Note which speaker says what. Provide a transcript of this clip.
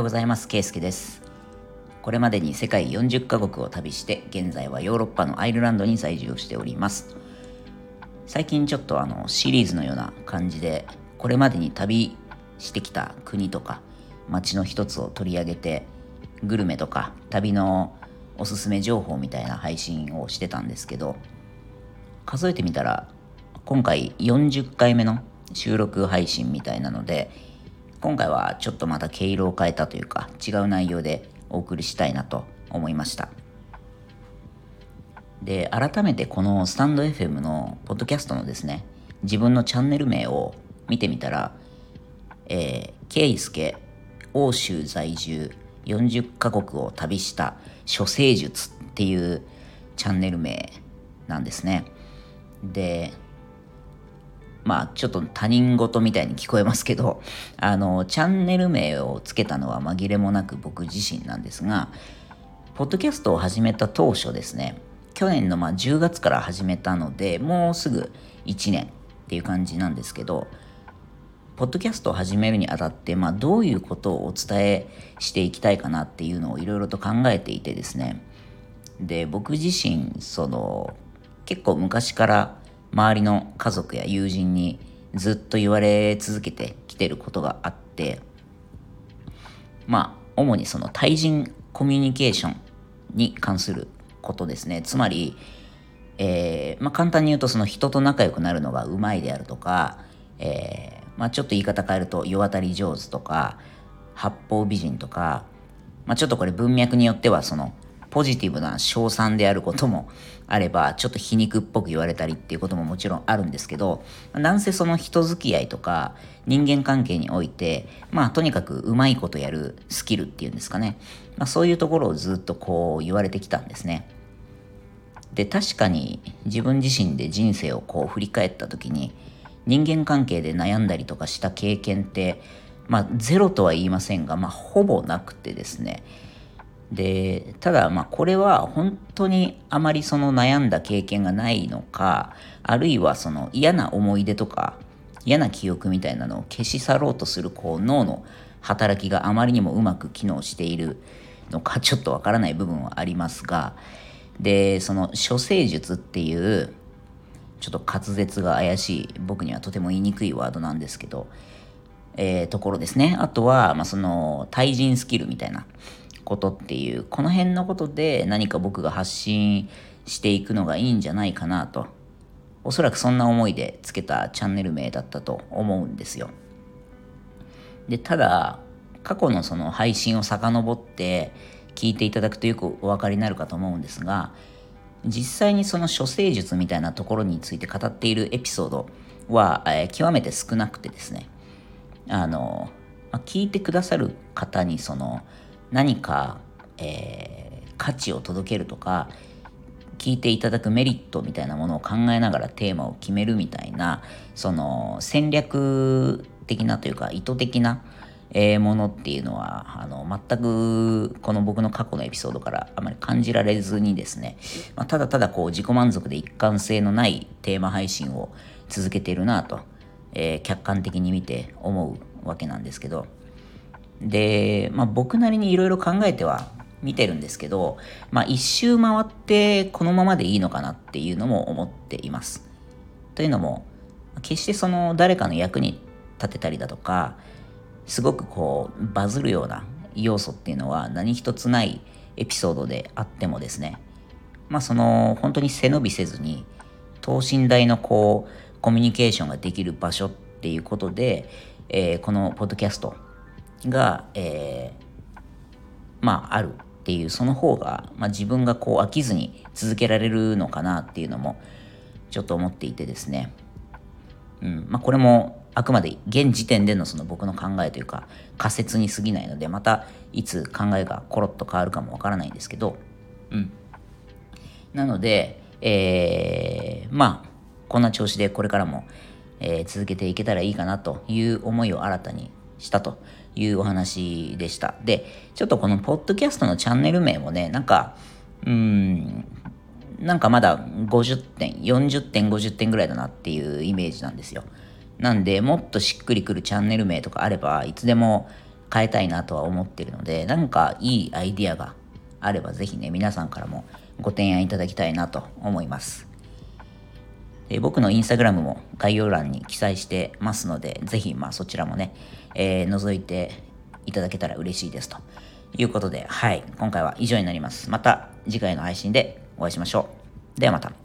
Speaker 1: ようございます。ケイスケです。これまでに世界40カ国を旅して、現在はヨーロッパのアイルランドに在住しております。最近ちょっとあのシリーズのような感じで、これまでに旅してきた国とか街の一つを取り上げて、グルメとか旅のおすすめ情報みたいな配信をしてたんですけど、数えてみたら、今回40回目の収録配信みたいなので、今回はちょっとまた毛色を変えたというか違う内容でお送りしたいなと思いました。で改めてこのスタンド FM のポッドキャストのですね自分のチャンネル名を見てみたらえー、ケイスケ欧州在住40カ国を旅した処世術っていうチャンネル名なんですね。でまあちょっと他人事みたいに聞こえますけど、あの、チャンネル名をつけたのは紛れもなく僕自身なんですが、ポッドキャストを始めた当初ですね、去年のまあ10月から始めたので、もうすぐ1年っていう感じなんですけど、ポッドキャストを始めるにあたって、まあ、どういうことをお伝えしていきたいかなっていうのをいろいろと考えていてですね。で僕自身その結構昔から周りの家族や友人にずっと言われ続けてきてることがあってまあ主にその対人コミュニケーションに関することですね。つまり、えーまあ、簡単に言うとその人と仲良くなるのがうまいであるとか、えーまあ、ちょっと言い方変えると世渡り上手とか八方美人とか、まあ、ちょっとこれ文脈によってはそのポジティブな称賛であることもあればちょっと皮肉っぽく言われたりっていうことももちろんあるんですけどなんせその人付き合いとか人間関係においてまあとにかくうまいことやるスキルっていうんですかね、まあ、そういうところをずっとこう言われてきたんですね。で確かに自分自身で人生をこう振り返った時に人間関係で悩んだりとかした経験ってまあゼロとは言いませんがまあほぼなくてですね。でただまあこれは本当にあまりその悩んだ経験がないのかあるいはその嫌な思い出とか嫌な記憶みたいなのを消し去ろうとするこう脳の働きがあまりにもうまく機能しているのかちょっとわからない部分はありますがでその処世術っていうちょっと滑舌が怪しい僕にはとても言いにくいワードなんですけど、えー、ところですね。あとは、まあ、その対人スキルみたいなことっていうこの辺のことで何か僕が発信していくのがいいんじゃないかなと。おそらくそんな思いでつけたチャンネル名だったと思うんですよ。でただ過去のその配信を遡って聞いていただくとよくお分かりになるかと思うんですが実際にその処世術みたいなところについて語っているエピソードは、えー、極めて少なくてですねあの、ま、聞いてくださる方にその何か、えー、価値を届けるとか聞いていただくメリットみたいなものを考えながらテーマを決めるみたいなその戦略的なというか意図的な、えものっていうのはあの全くこの僕の過去のエピソードからあまり感じられずにですね、まあ、ただただこう自己満足で一貫性のないテーマ配信を続けているなと、えー、客観的に見て思うわけなんですけどで、まあ、僕なりにいろいろ考えては見てるんですけど、まあ、一周回ってこのままでいいのかなっていうのも思っています。というのも決してその誰かの役に立てたりだとかすごくこうバズるような要素っていうのは何一つないエピソードであってもですねまあその本当に背伸びせずに等身大のこうコミュニケーションができる場所っていうことで、えー、このポッドキャストが、えー、まああるっていうその方が、まあ、自分がこう飽きずに続けられるのかなっていうのもちょっと思っていてですね、うん。まあ、これもあくまで現時点でのその僕の考えというか仮説に過ぎないのでまたいつ考えがコロッと変わるかもわからないんですけど、うん、なので、えー、まあこんな調子でこれからも、えー、続けていけたらいいかなという思いを新たにしたと。いうお話でした。で、ちょっとこのポッドキャストのチャンネル名もね、なんか、うん、なんかまだ50点、40点、50点ぐらいだなっていうイメージなんですよ。なんで、もっとしっくりくるチャンネル名とかあれば、いつでも変えたいなとは思ってるので、なんかいいアイディアがあればぜひね、皆さんからもご提案いただきたいなと思います。え僕のインスタグラムも概要欄に記載してますので、ぜひまあそちらもね、えー、覗いていただけたら嬉しいですということで、はい、今回は以上になります。また次回の配信でお会いしましょう。ではまた。